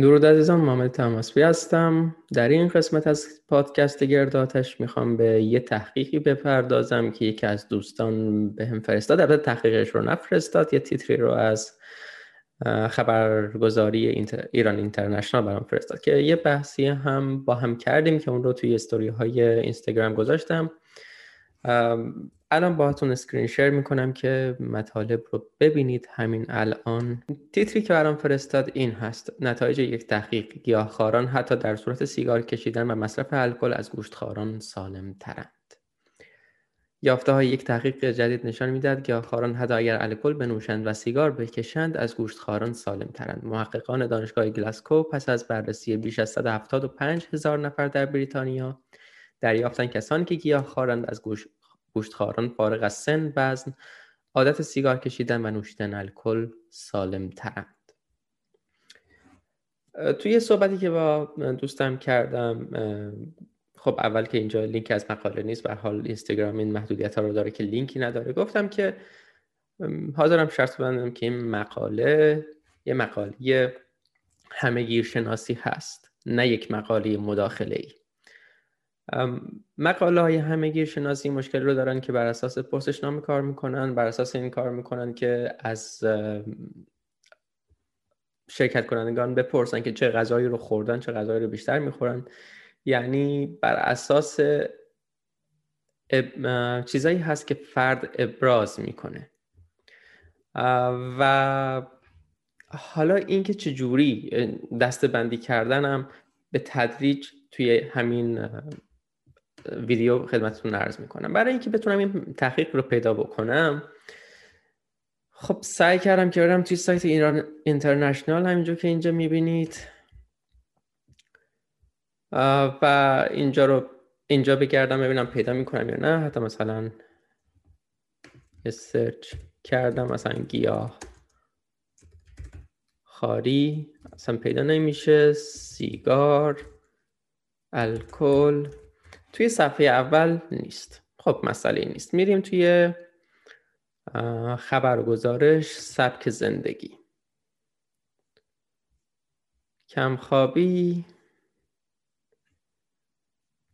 درود عزیزان محمد تماسبی هستم. در این قسمت از پادکست گرداتش می‌خوام به یه تحقیقی بپردازم که یکی از دوستان بهم فرستاد. البته تحقیقش رو نفرستاد یه تیتری رو از خبرگزاری ایران اینترنشنال برام فرستاد که یه بحثی هم با هم کردیم که اون رو توی استوری های اینستاگرام گذاشتم. الان باهاتون screen share می‌کنم که مطالب رو ببینید. همین الان. تیتری که برام فرستاد این هست. نتایج یک تحقیق گیاهخواران حتی در صورت سیگار کشیدن و مصرف الکل از گوشتخواران سالم ترند یافته های یک تحقیق جدید نشان می‌دهد گیاهخواران حتی اگر الکل بنوشند و سیگار بکشند از گوشتخواران سالم ترند محققان دانشگاه گلاسکو پس از بررسی بیش از 175 هزار نفر در بریتانیا دریافتن کسانی که گیاهخوارند از گوش گوشتخواران فارغ از سن وزن عادت سیگار کشیدن و نوشیدن الکل سالم ترند توی صحبتی که با دوستم کردم خب اول که اینجا لینک از مقاله نیست به حال اینستاگرام این محدودیت ها رو داره که لینکی نداره. گفتم که حاضرم شرط بندم که این مقاله یه مقاله همه گیر شناسی هست نه یک مقاله مداخله ای مقاله های همگیر شناسی مشکل رو دارن که بر اساس پرسشنامه کار می‌کنن بر اساس این کار می‌کنن که از شرکت کنندگان بپرسن که چه غذایی رو خوردن چه غذایی رو بیشتر می‌خورن. یعنی بر اساس چیزایی هست که فرد ابراز می‌کنه. و حالا اینکه چجوری دسته بندی کردنم به تدریج توی همین ویدیو خدمتتون عرض می‌کنم. برای اینکه بتونم این تحقیق رو پیدا بکنم خب سعی کردم که برم توی سایت ایران اینترنشنال همینجور که اینجا می‌بینید. و اینجا رو اینجا بگردم ببینم پیدا می‌کنم یا نه. حتی مثلا سرچ کردم مثلا گیاه خاری اصلا پیدا نمیشه. سیگار الکل. توی صفحه اول نیست. خب مسئله نیست. میریم توی خبرگزارش سبک زندگی. کمخوابی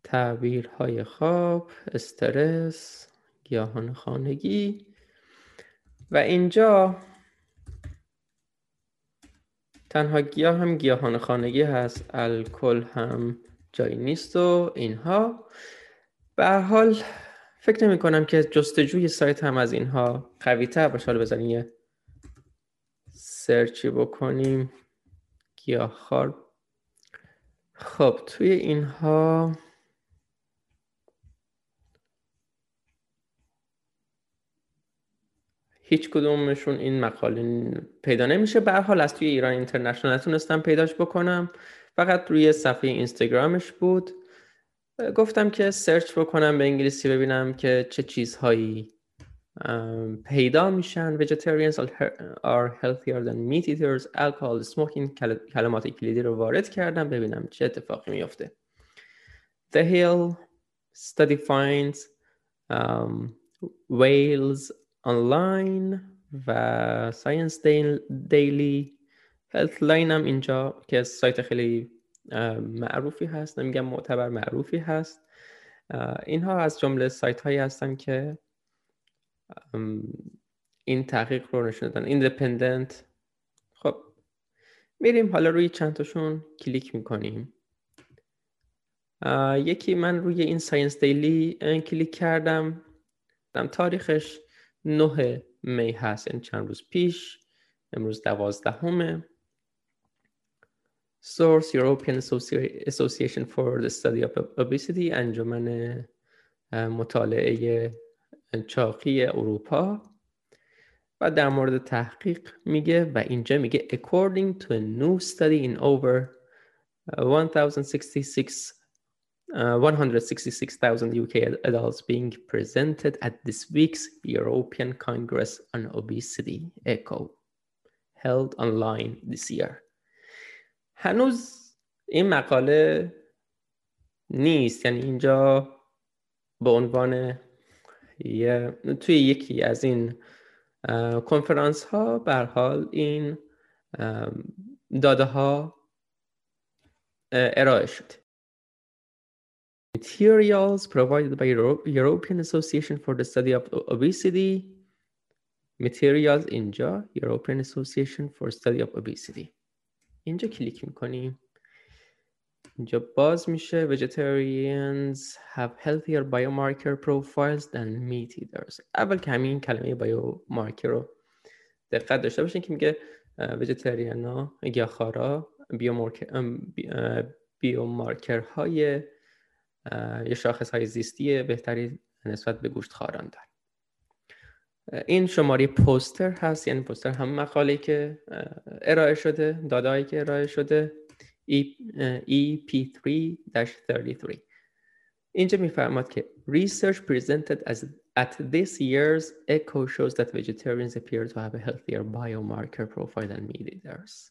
تعبیرهای خواب استرس گیاهان خانگی. و اینجا تنها گیاه هم گیاهان خانگی هست الکل هم جایی نیست و اینها. به حال فکر نمی کنم که جستجوی سایت هم از اینها قوی تر باشه. حالا بزنیم یه سرچی بکنیم. گیاهخوار. خب توی اینها هیچ کدومشون این مقاله پیدا نمیشه. به حال از توی ایران اینترنشنال نتونستم پیداش بکنم. فقط روی صفحه اینستاگرامش بود. گفتم که سرچ بکنم به انگلیسی ببینم که چه چیزهایی پیدا میشن. Vegetarians are healthier than meat eaters. Alcohol smoking کلمات کلیدی رو وارد کردم. ببینم چه اتفاقی میفته The Hill study finds um, Wales Online و Science Daily Healthline هم اینجا که سایت خیلی معروفی هست نمیگم معتبر معروفی هست. اینها از جمله سایت هایی هستن که این تحقیق رو نشون دادن. Independent خب میریم حالا روی چند تاشون کلیک می‌کنیم. یکی من روی این Science Daily کلیک کردم. تاریخش 9 می هست یعنی چند روز پیش امروز دوازدهمه. Source European Association for the Study of Obesity انجمن مطالعه چاقی اروپا و در مورد تحقیق میگه و اینجا میگه according to a new study in over 1066 uh, 166,000 UK adults being presented at this week's European Congress on Obesity ECHO held online this year هنوز این مقاله نیست یعنی اینجا به عنوان یه توی یکی از این کنفرانس ها بر حال این داده ها ارائه شده Materials provided by European Association for the Study of Obesity Materials اینجا European Association for Study of Obesity اینجا کلیک می‌کنیم اینجا باز میشه. Vegetarians have healthier biomarker profiles than meat eaters. اول که همین کلمه بایومارکر رو دقت داشته باشین که میگه ویژیتریان ها گیاهخوارا بیومارکر های یا شاخص های زیستی بهتری نسبت به گوشت خاران دارن. این شماره پوستر هست یعنی پوستر هم مقاله که ارائه شده دادایی که ارائه شده EP3-33 اینجا میفرماد که research presented as at this year's echo shows that vegetarians appear to have a healthier biomarker profile than meat eaters.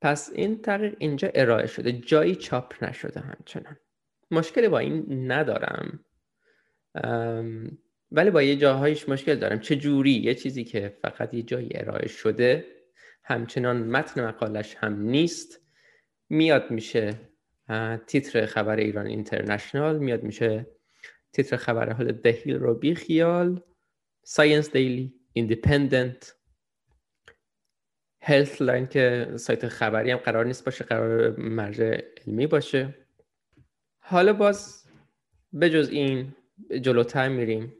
پس این تحقیق اینجا ارائه شده جایی چاپ نشده همچنان. مشکلی با این ندارم. ولی با یه جاهایش مشکل دارم. چه جوری؟ یه چیزی که فقط یه جایی ارائه شده همچنان متن مقالش هم نیست. میاد میشه تیتر خبر ایران اینترنشنال میاد میشه تیتر خبر حالا Daily Mail رو بی خیال Science Daily Independent Healthline که سایت خبری هم قرار نیست باشه قرار مرجع علمی باشه. حالا باز بجز این جلوتر میریم.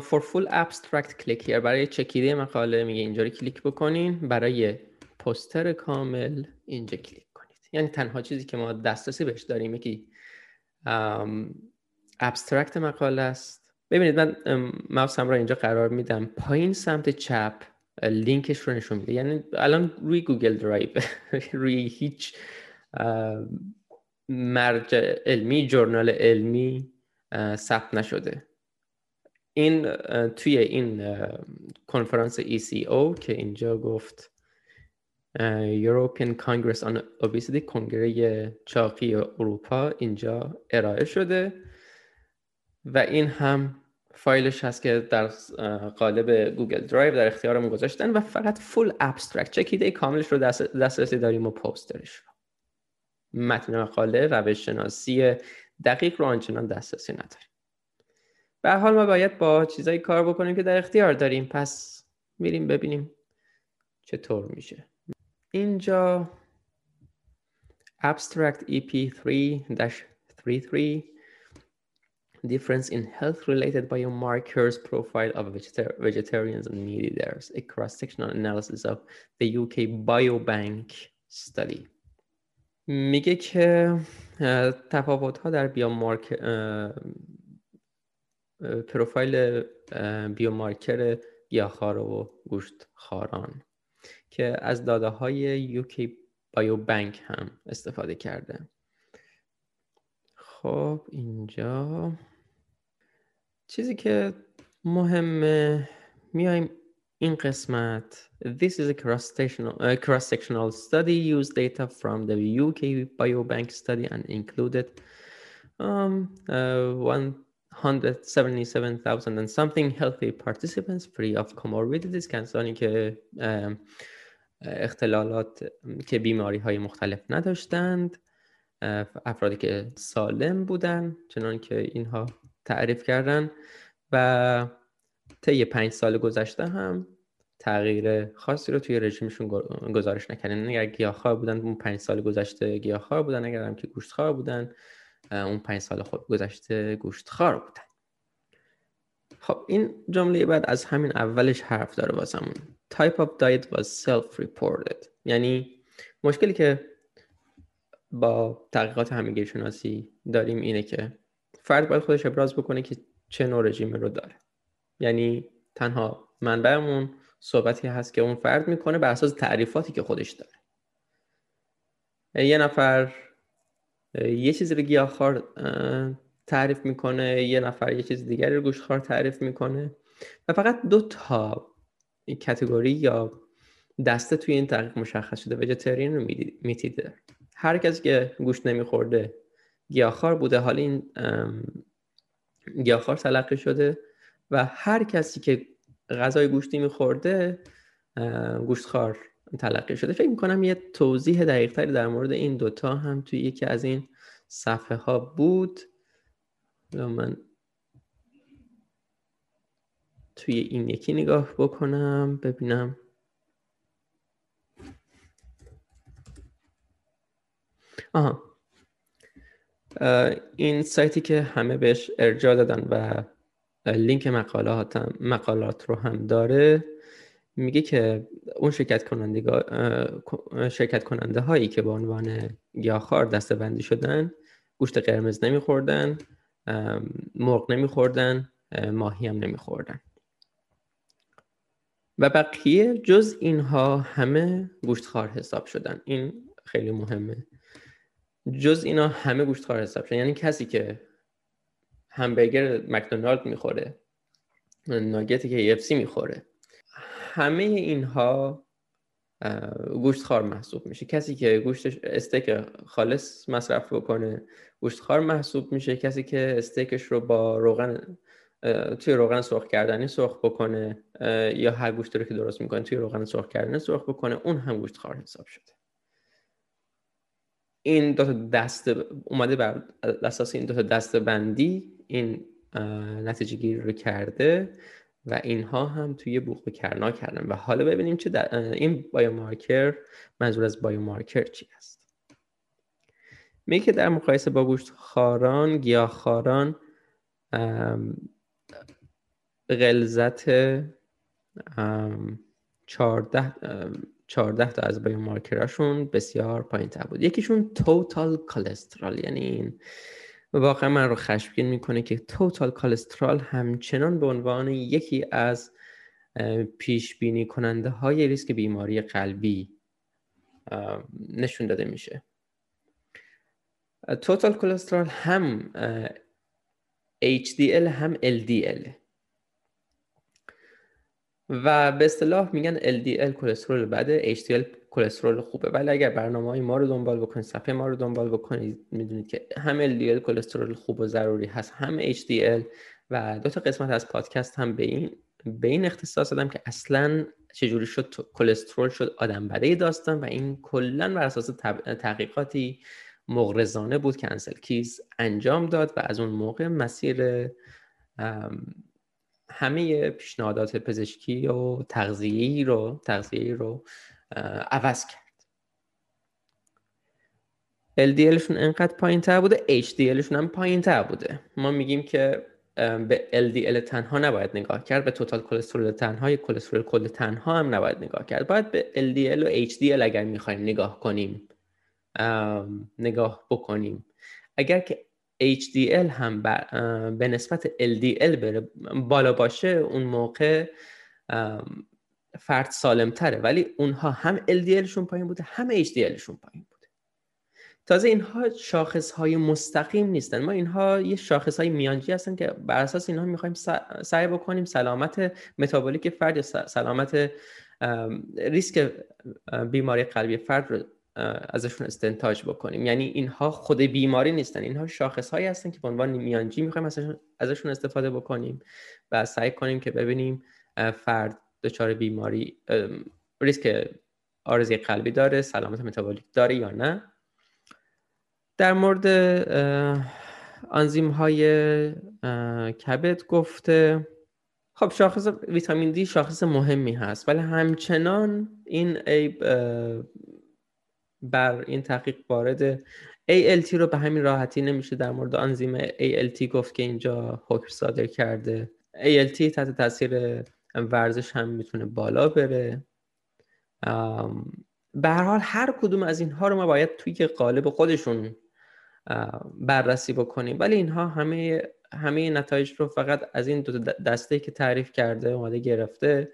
For full abstract click here. برای چکیده مقاله میگه اینجا رو کلیک بکنین. برای پوستر کامل اینجا کلیک کنید. یعنی تنها چیزی که ما دسترسی بهش داریم یکی abstract مقاله است. ببینید من ماوسم را اینجا قرار میدم. پایین سمت چپ لینکش رو نشون میده. یعنی الان روی Google Drive روی هیچ مرجع علمی journal علمی ثبت نشده. این توی این کنفرانس ECO که اینجا گفت European Congress on Obesity کنگره چاقی اروپا اینجا ارائه شده. و این هم فایلش هست که در قالب Google Drive در اختیارمون گذاشتن و فقط full abstract چکیده کاملش رو دسترسی داریم و پوسترش رو. متن مقاله روش شناسی دقیق رو آنچنان دسترسی نداریم به حال ما باید با چیزایی کار بکنیم که در اختیار داریم پس میریم ببینیم چطور میشه اینجا abstract EP3-33 difference in health related biomarkers profile of vegetarians and meat eaters a cross-sectional analysis of the UK Biobank study میگه که تفاوت ها در بیومارک پروفایل بیومارکر گیاهخوار و گوشت خاران که از داده های یوکی بایو بانک هم استفاده کرده. خب اینجا چیزی که مهمه میایم این قسمت. This is a cross-sectional, uh, cross-sectional study. Used data from the UK Biobank study and included. Um, uh, 177,000 and something healthy participants free of comorbidities کسانی که اختلالات که بیماری های مختلف نداشتند افرادی که سالم بودن چنان که اینها تعریف کردن و طی پنج سال گذشته هم تغییر خاصی رو توی رژیمشون گزارش نکردن. اگر گیاهخوار بودن اون پنج سال گذشته گیاهخوار بودن اگر هم که گوشتخوار بودن اون پنج سال خود گذشته گوشتخوار بودن. خب این جمله بعد از همین اولش حرف داره واسمون. Type of diet was self-reported. یعنی مشکلی که با تحقیقات همگیر شناسی داریم اینه که فرد باید خودش ابراز بکنه که چه نوع رژیم رو داره. یعنی تنها منبعمون صحبتی هست که اون فرد می‌کنه بر اساس تعریفاتی که خودش داره. یه نفر یه چیزی رو گیاهخوار تعریف می‌کنه یه نفر یه چیز دیگری رو گوشتخوار تعریف می‌کنه و فقط دو تا کتگوری یا دسته توی این تحقیق مشخص شده ویژیتریان و میتیده. هر کسی که گوشت نمیخورده گیاهخوار بوده حالا این گیاهخوار تلقی شده و هر کسی که غذای گوشتی میخورده گوشتخوار تلقی شده. فکر می‌کنم یه توضیح دقیق تری در مورد این دوتا هم توی یکی از این صفحه ها بود. من توی این یکی نگاه بکنم ببینم. آها. این سایتی که همه بهش ارجاع دادن و لینک مقالات, مقالات رو هم داره. میگه که اون شرکت کننده, شرکت کننده هایی که به عنوان گیاهخوار دسته بندی شدن گوشت قرمز نمیخوردن مرغ نمیخوردن ماهی هم نمیخوردن. و بقیه جز اینها همه گوشتخوار حساب شدن. این خیلی مهمه. جز اینا همه گوشتخوار حساب شدن. یعنی کسی که همبرگر مکدونالد می‌خوره ناگت که سی می‌خوره همه اینها گوشتخوار محسوب میشه. کسی که گوشت استیک خالص مصرف بکنه گوشتخوار محسوب میشه. کسی که استیکش رو با روغن توی روغن سرخ کردنی سرخ بکنه یا هر گوشت رو که درست می‌کنه توی روغن سرخ کردنی سرخ بکنه اون هم گوشتخوار حساب شده. این دو تا دست اومده بر اساس این دو تا دست بندی این نتیجه گیری رو کرده. و اینها هم توی بوق کرنا کردن. و حالا ببینیم چه این بایومارکر منظور از بایومارکر چی است؟ میگه که در مقایسه با گوشت خاران گیاه خاران غلظت 14 14 تا از بایومارکراشون بسیار پایین تر بود. یکیشون توتال کالسترال یعنی این واقعا من رو خشمگین می‌کنه که توتال کالسترال همچنان به عنوان یکی از پیش بینی کننده های ریسک بیماری قلبی نشون داده میشه. توتال کلسترول هم HDL هم LDL و به اصطلاح میگن LDL کلسترول بده HDL کلسترول خوبه. ولی اگر برنامه های ما رو دنبال بکنید صفحه ما رو دنبال بکنید می‌دونید که هم LDL کلسترول خوب و ضروری هست هم HDL و دو تا قسمت از پادکست هم به این به این اختصاص دادم که اصلا چجوری شد کلسترول شد آدم بده داستان و این کلا بر اساس تحقیقاتی مغرضانه بود که انسل کیز انجام داد و از اون موقع مسیر همه پیشنهادات پزشکی و تغذیه‌ای رو تغذیه‌ای رو عوض کرد. LDLشون انقدر پایین تر بوده HDLشون هم پایین تر بوده. ما میگیم که به LDL تنها نباید نگاه کرد به توتال کلسترول تنها یا کلسترول کل تنها هم نباید نگاه کرد. باید به LDL و HDL اگر می‌خوایم نگاه کنیم نگاه بکنیم. اگر که HDL هم به نسبت LDL بره بالا باشه اون موقع فرد سالم تره ولی اونها هم LDLشون پایین بوده هم HDLشون پایین بوده. تازه اینها شاخص های مستقیم نیستن. ما اینها یه شاخص های میانجی هستن که بر اساس اینها می‌خوایم سعی بکنیم سلامت متابولیک فرد یا سلامت ریسک بیماری قلبی فرد رو ازشون استنتاج بکنیم. یعنی اینها خود بیماری نیستن. اینها شاخص هایی هستن که به عنوان میانجی می‌خوایم ازشون استفاده بکنیم و سعی کنیم که ببینیم فرد دچار بیماری ریسک آرزی قلبی داره سلامت متابولیک داره یا نه. در مورد آنزیم های کبد گفته خب شاخص ویتامین دی شاخص مهمی هست ولی همچنان این عیب بر این تحقیق وارد ALT رو به همین راحتی نمیشه در مورد آنزیم ALT گفت که اینجا حکم صادر کرده. ALT تحت تاثیر ورزش هم می‌تونه بالا بره. به هر حال هر کدوم از اینها رو ما باید توی قالب خودشون بررسی بکنیم. ولی اینها همه همه نتایج رو فقط از این دو دسته که تعریف کرده اومده گرفته.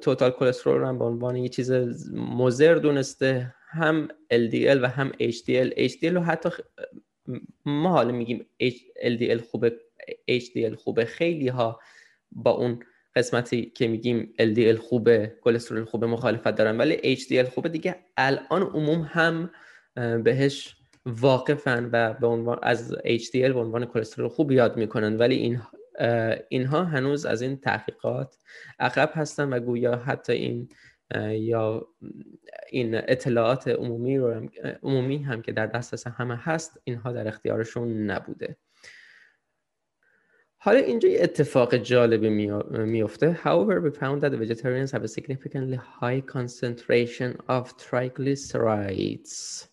توتال کلسترول رو هم به عنوان یه چیز مزر دونسته. هم LDL و هم HDL HDL رو حتی ما حالا میگیم LDL خوبه HDL خوبه. خیلی ها با اون قسمتی که میگیم LDL خوبه کلسترول خوبه مخالفت دارن ولی HDL خوبه. دیگه الان عموم هم بهش واقفن و به عنوان از HDL به عنوان کلسترول خوب یاد می‌کنن. ولی این اینها هنوز از این تحقیقات عقب هستن و گویا حتی این یا این اطلاعات عمومی رو عمومی هم که در دسترس همه هست اینها در اختیارشون نبوده. حالا اینجا یه اتفاق جالبی میفته. However we found that vegetarians have a significantly high concentration of triglycerides.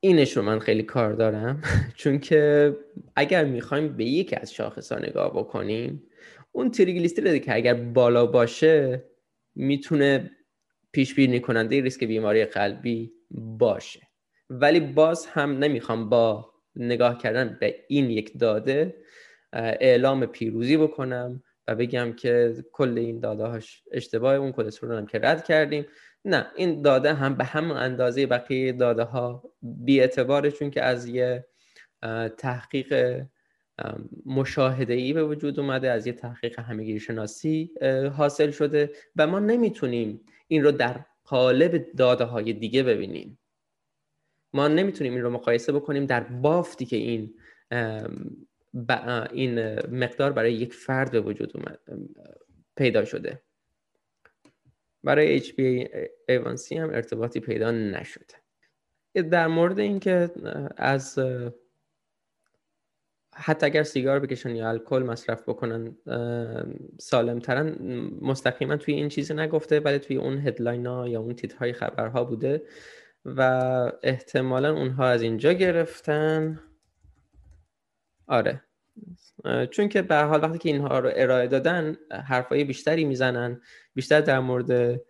اینش رو من خیلی کار دارم چون که اگر می‌خوایم به یکی از شاخص ها نگاه بکنیم اون تریگلیسیرید که اگر بالا باشه می‌تونه پیش بینی کننده ریسک بیماری قلبی باشه. ولی باز هم نمی‌خوام با نگاه کردن به این یک داده اعلام پیروزی بکنم و بگم که کل این داده هاش اشتباه اون کلسترول هم که رد کردیم. نه این داده هم به همون اندازه بقیه داده ها بی چون که از یه تحقیق مشاهده ای به وجود اومده از یه تحقیق همگیر شناسی حاصل شده و ما نمی‌تونیم این رو در قالب داده های دیگه ببینیم. ما نمی‌تونیم این رو مقایسه بکنیم در بافتی که این این مقدار برای یک فرد به وجود اومد پیدا شده. برای HbA1c هم ارتباطی پیدا نشده. در مورد اینکه از حتی اگر سیگار بکشن یا الکل مصرف بکنن سالم ترن مستقیما توی این چیزی نگفته ولی توی اون هدلاین ها یا اون تیترهای خبرها بوده و احتمالا اونها از اینجا گرفتن. آره. چون که به حال وقتی که اینها رو ارائه دادن حرفای بیشتری می‌زنن بیشتر در مورد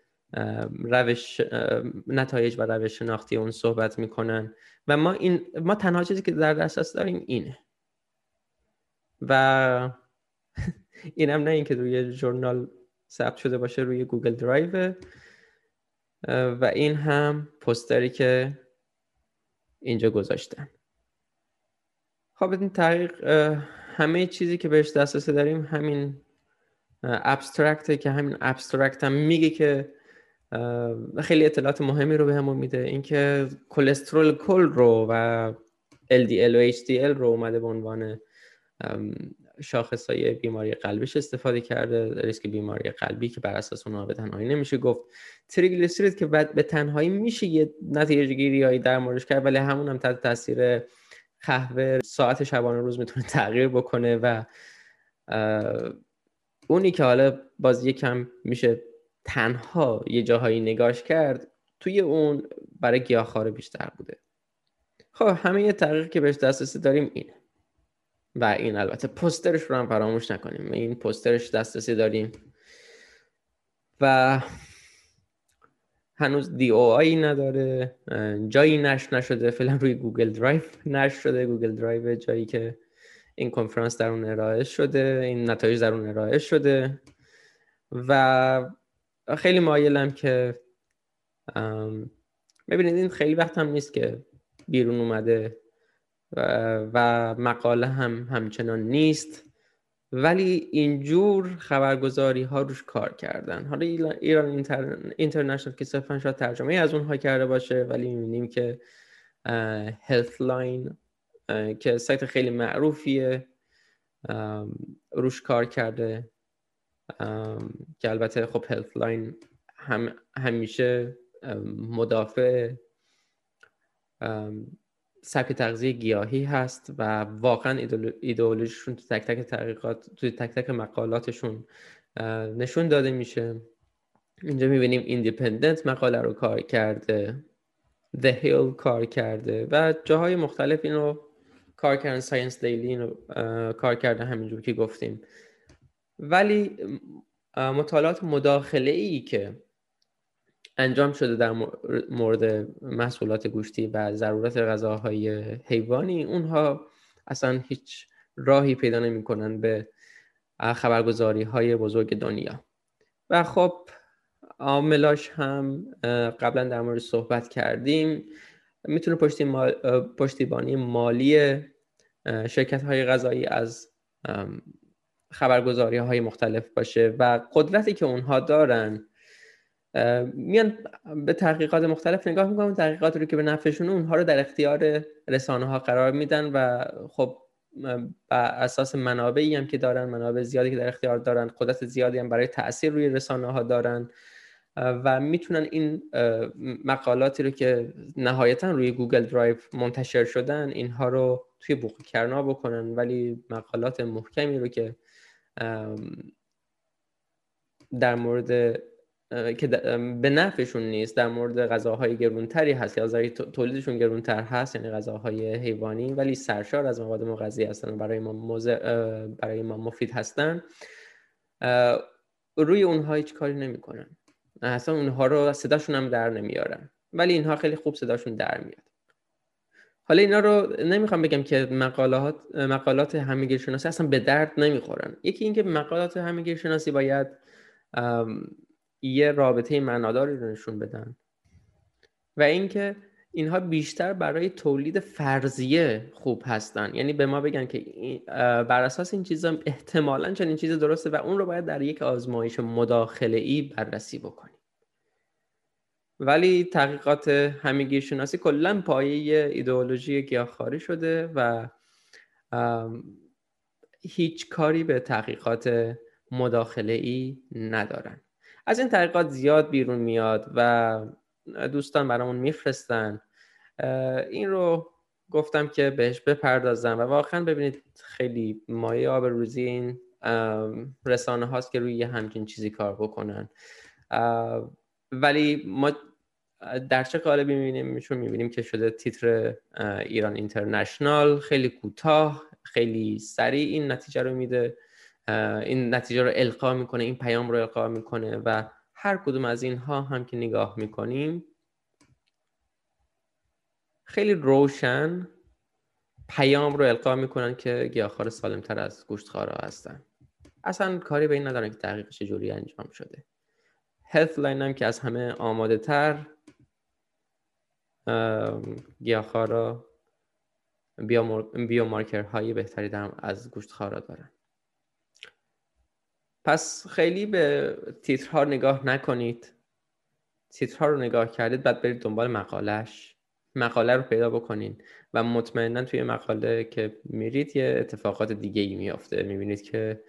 روش نتایج و روش شناختی اون صحبت می‌کنن و ما این ما تنها چیزی که در دسترس داریم اینه. و اینم نه اینکه روی ژورنال ثبت شده باشه روی Google Drive. و این هم پوستری که اینجا گذاشتن خب این تحقیق همه چیزی که بهش دسترسی داریم همین abstract ه که همین abstract هم میگه که خیلی اطلاعات مهمی رو بهمون میده. اینکه کلسترول کل رو و LDL و HDL رو اومده به عنوان شاخص های بیماری قلبیش استفاده کرده ریسک بیماری قلبی که بر اساس اونها به تنهایی نمیشه گفت. تریگلیسیرید که بعد به تنهایی میشه یه نتیجه گیری در موردش کرد ولی همون هم تحت تاثیر قهوه ساعت شبانه روز می‌تونه تغییر بکنه و اونی که حالا باز یکم میشه تنها یه جاهایی نگاش کرد توی اون برای گیاهخواره بیشتر بوده. خب همه یه تحقیق که بهش دسترسی داریم اینه. و این البته پوسترش رو هم فراموش نکنیم. این پوسترش دسترسی داریم. و هنوز DOI نداره. جایی نشر نشده. فعلا روی Google Drive نشر شده. Google Drive جایی که این کنفرانس در اون ارائه شده. این نتایج در اون ارائه شده. و خیلی مایلم که ببینید این خیلی وقت هم نیست که بیرون اومده و مقاله هم همچنان نیست. ولی اینجور خبرگزاری ها روش کار کردن. حالا ایران اینترنشنال که صرفا شاید ترجمه از اونها کرده باشه ولی می‌بینیم که Healthline که سایت خیلی معروفیه روش کار کرده که البته خب Healthline هم همیشه مدافع سبک تغذیه گیاهی هست و واقعا ایدئولوژیشون تو تک تک تحقیقات تو تک تک مقالاتشون نشون داده میشه. اینجا می‌بینیم Independent مقاله رو کار کرده The Hill کار کرده و جاهای مختلف این رو کار کردن ساینس دیلی رو کار کرده همینجور که گفتیم. ولی مطالعات مداخله ای که انجام شده در مورد محصولات گوشتی و ضرورت غذاهای حیوانی اونها اصلا هیچ راهی پیدا نمی‌کنن به خبرگزاری های بزرگ دنیا. و خب عاملاش هم قبلا در مورد صحبت کردیم. می‌تونه پشتیبانی مالی شرکت های غذایی از خبرگزاری های مختلف باشه و قدرتی که اونها دارن میان به تحقیقات مختلف نگاه می‌کنن تحقیقات رو که به نفعشون اونها رو در اختیار رسانه ها قرار میدن و خب بر اساس منابعی هم که دارن منابع زیادی که در اختیار دارن قدرت زیادی هم برای تاثیر روی رسانه ها دارن و می‌تونن این مقالاتی رو که نهایتا روی Google Drive منتشر شدن اینها رو توی بوق و کرنا بکنن. ولی مقالات محکمی رو که در مورد که به نفعشون نیست در مورد غذاهای گرونتری هست یا تولیدشون گرونتر هست یعنی غذاهای حیوانی ولی سرشار از مواد مغذی هستن و برای ما برای ما مفید هستن. روی اونها هیچ کاری نمی‌کنن. اصلا اونها رو صداشون هم در نمیارن. ولی اینها خیلی خوب صداشون در میاد. حالا اینا رو نمی‌خوام بگم که مقالات مقالات همگیر شناسی اصلا به درد نمی‌خورن. یکی اینکه مقالات همگیر شناسی باید یه رابطه معناداری رو نشون بدن. و اینکه اینها بیشتر برای تولید فرضیه خوب هستن. یعنی به ما بگن که بر اساس این چیزا احتمالا چنین چیز درسته و اون رو باید در یک آزمایش مداخله ای بررسی بکنیم. ولی تحقیقات همگیر شناسی کلا پایه ایدئولوژی گیاهخواری شده و هیچ کاری به تحقیقات مداخله ای ندارن. از این تحقیقات زیاد بیرون میاد و دوستان برامون میفرستن. این رو گفتم که بهش بپردازم و واقعا ببینید خیلی مایه آب روزی این رسانه هاست که روی همچین چیزی کار بکنن. ولی ما در چه قالبی می‌بینیم؟ چون می‌بینیم که شده تیتر ایران اینترنشنال خیلی کوتاه خیلی سریع این نتیجه رو میده. این نتیجه رو القا می‌کنه این پیام رو القا می‌کنه و هر کدوم از اینها هم که نگاه می‌کنیم خیلی روشن پیام رو القا می‌کنن که گیاهخوار سالمتر از گوشتخوارا هستن. اصلا کاری به این ندارن که تحقیق چجوری انجام شده. هلت لاین هم که از همه آماده تر گیاهخوارا بیومارکر های بهتری هم از گوشتخوارا دارن. پس خیلی به تیترها نگاه نکنید. تیترها رو نگاه کردید بعد برید دنبال مقالش مقاله رو پیدا بکنین و مطمئنا توی مقاله که میرید یه اتفاقات دیگه ای میافته. می‌بینید که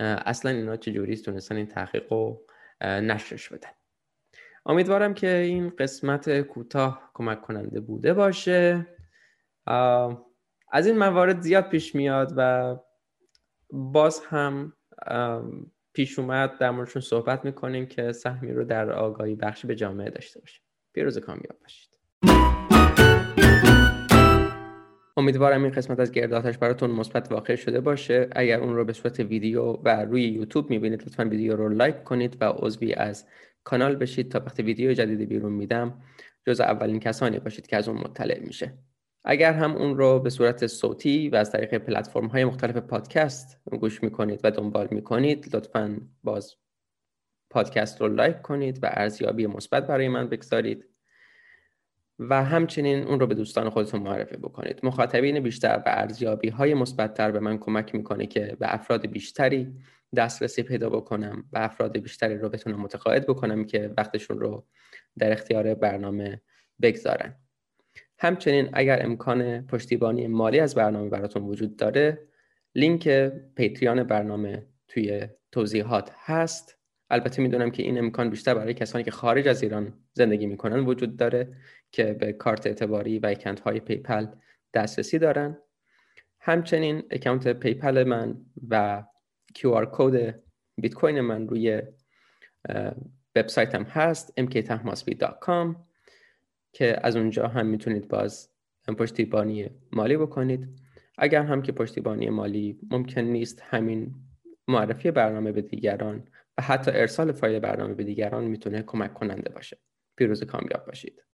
اصلا اینا چجوری تونستن این تحقیق رو نشرش بدن. امیدوارم که این قسمت کوتاه کمک کننده بوده باشه. از این موارد زیاد پیش میاد و باز هم پیش اومد در موردشون صحبت می‌کنیم که سهمی رو در آگاهی بخشی به جامعه داشته باشیم. پیروز کامیاب باشید. امیدوارم این قسمت از گرداتش براتون مثبت واقع شده باشه. اگر اون رو به صورت ویدیو و روی یوتیوب می‌بینید لطفا ویدیو رو لایک کنید و عضوی از کانال بشید. تا وقتی ویدیو جدیدی بیرون میدم جز اولین کسانی باشید که از اون مطلع میشه. اگر هم اون رو به صورت صوتی و از طریق پلتفرم های مختلف پادکست گوش می‌کنید و دنبال می‌کنید لطفا باز پادکست رو لایک کنید و ارزیابی مثبت برای من بگذارید و همچنین اون رو به دوستان خودتون معرفی بکنید. مخاطبین بیشتر و ارزیابی های مثبتتر به من کمک می‌کنه که به افراد بیشتری دسترسی پیدا بکنم و افراد بیشتری رو بتونم متقاعد بکنم که وقتشون رو در اختیار برنامه بگذارن. همچنین اگر امکان پشتیبانی مالی از برنامه براتون وجود داره لینک Patreon برنامه توی توضیحات هست. البته می‌دونم که این امکان بیشتر برای کسانی که خارج از ایران زندگی می‌کنن وجود داره که به کارت اعتباری و اکانت های PayPal دسترسی دارن. همچنین اکانت PayPal من و QR code بیت کوین من روی وبسایتم هست mktahmasbi.com که از اونجا هم می‌تونید باز پشتیبانی مالی بکنید. اگر هم که پشتیبانی مالی ممکن نیست همین معرفی برنامه به دیگران و حتی ارسال فایل برنامه به دیگران می‌تونه کمک کننده باشه. پیروز کامیاب باشید.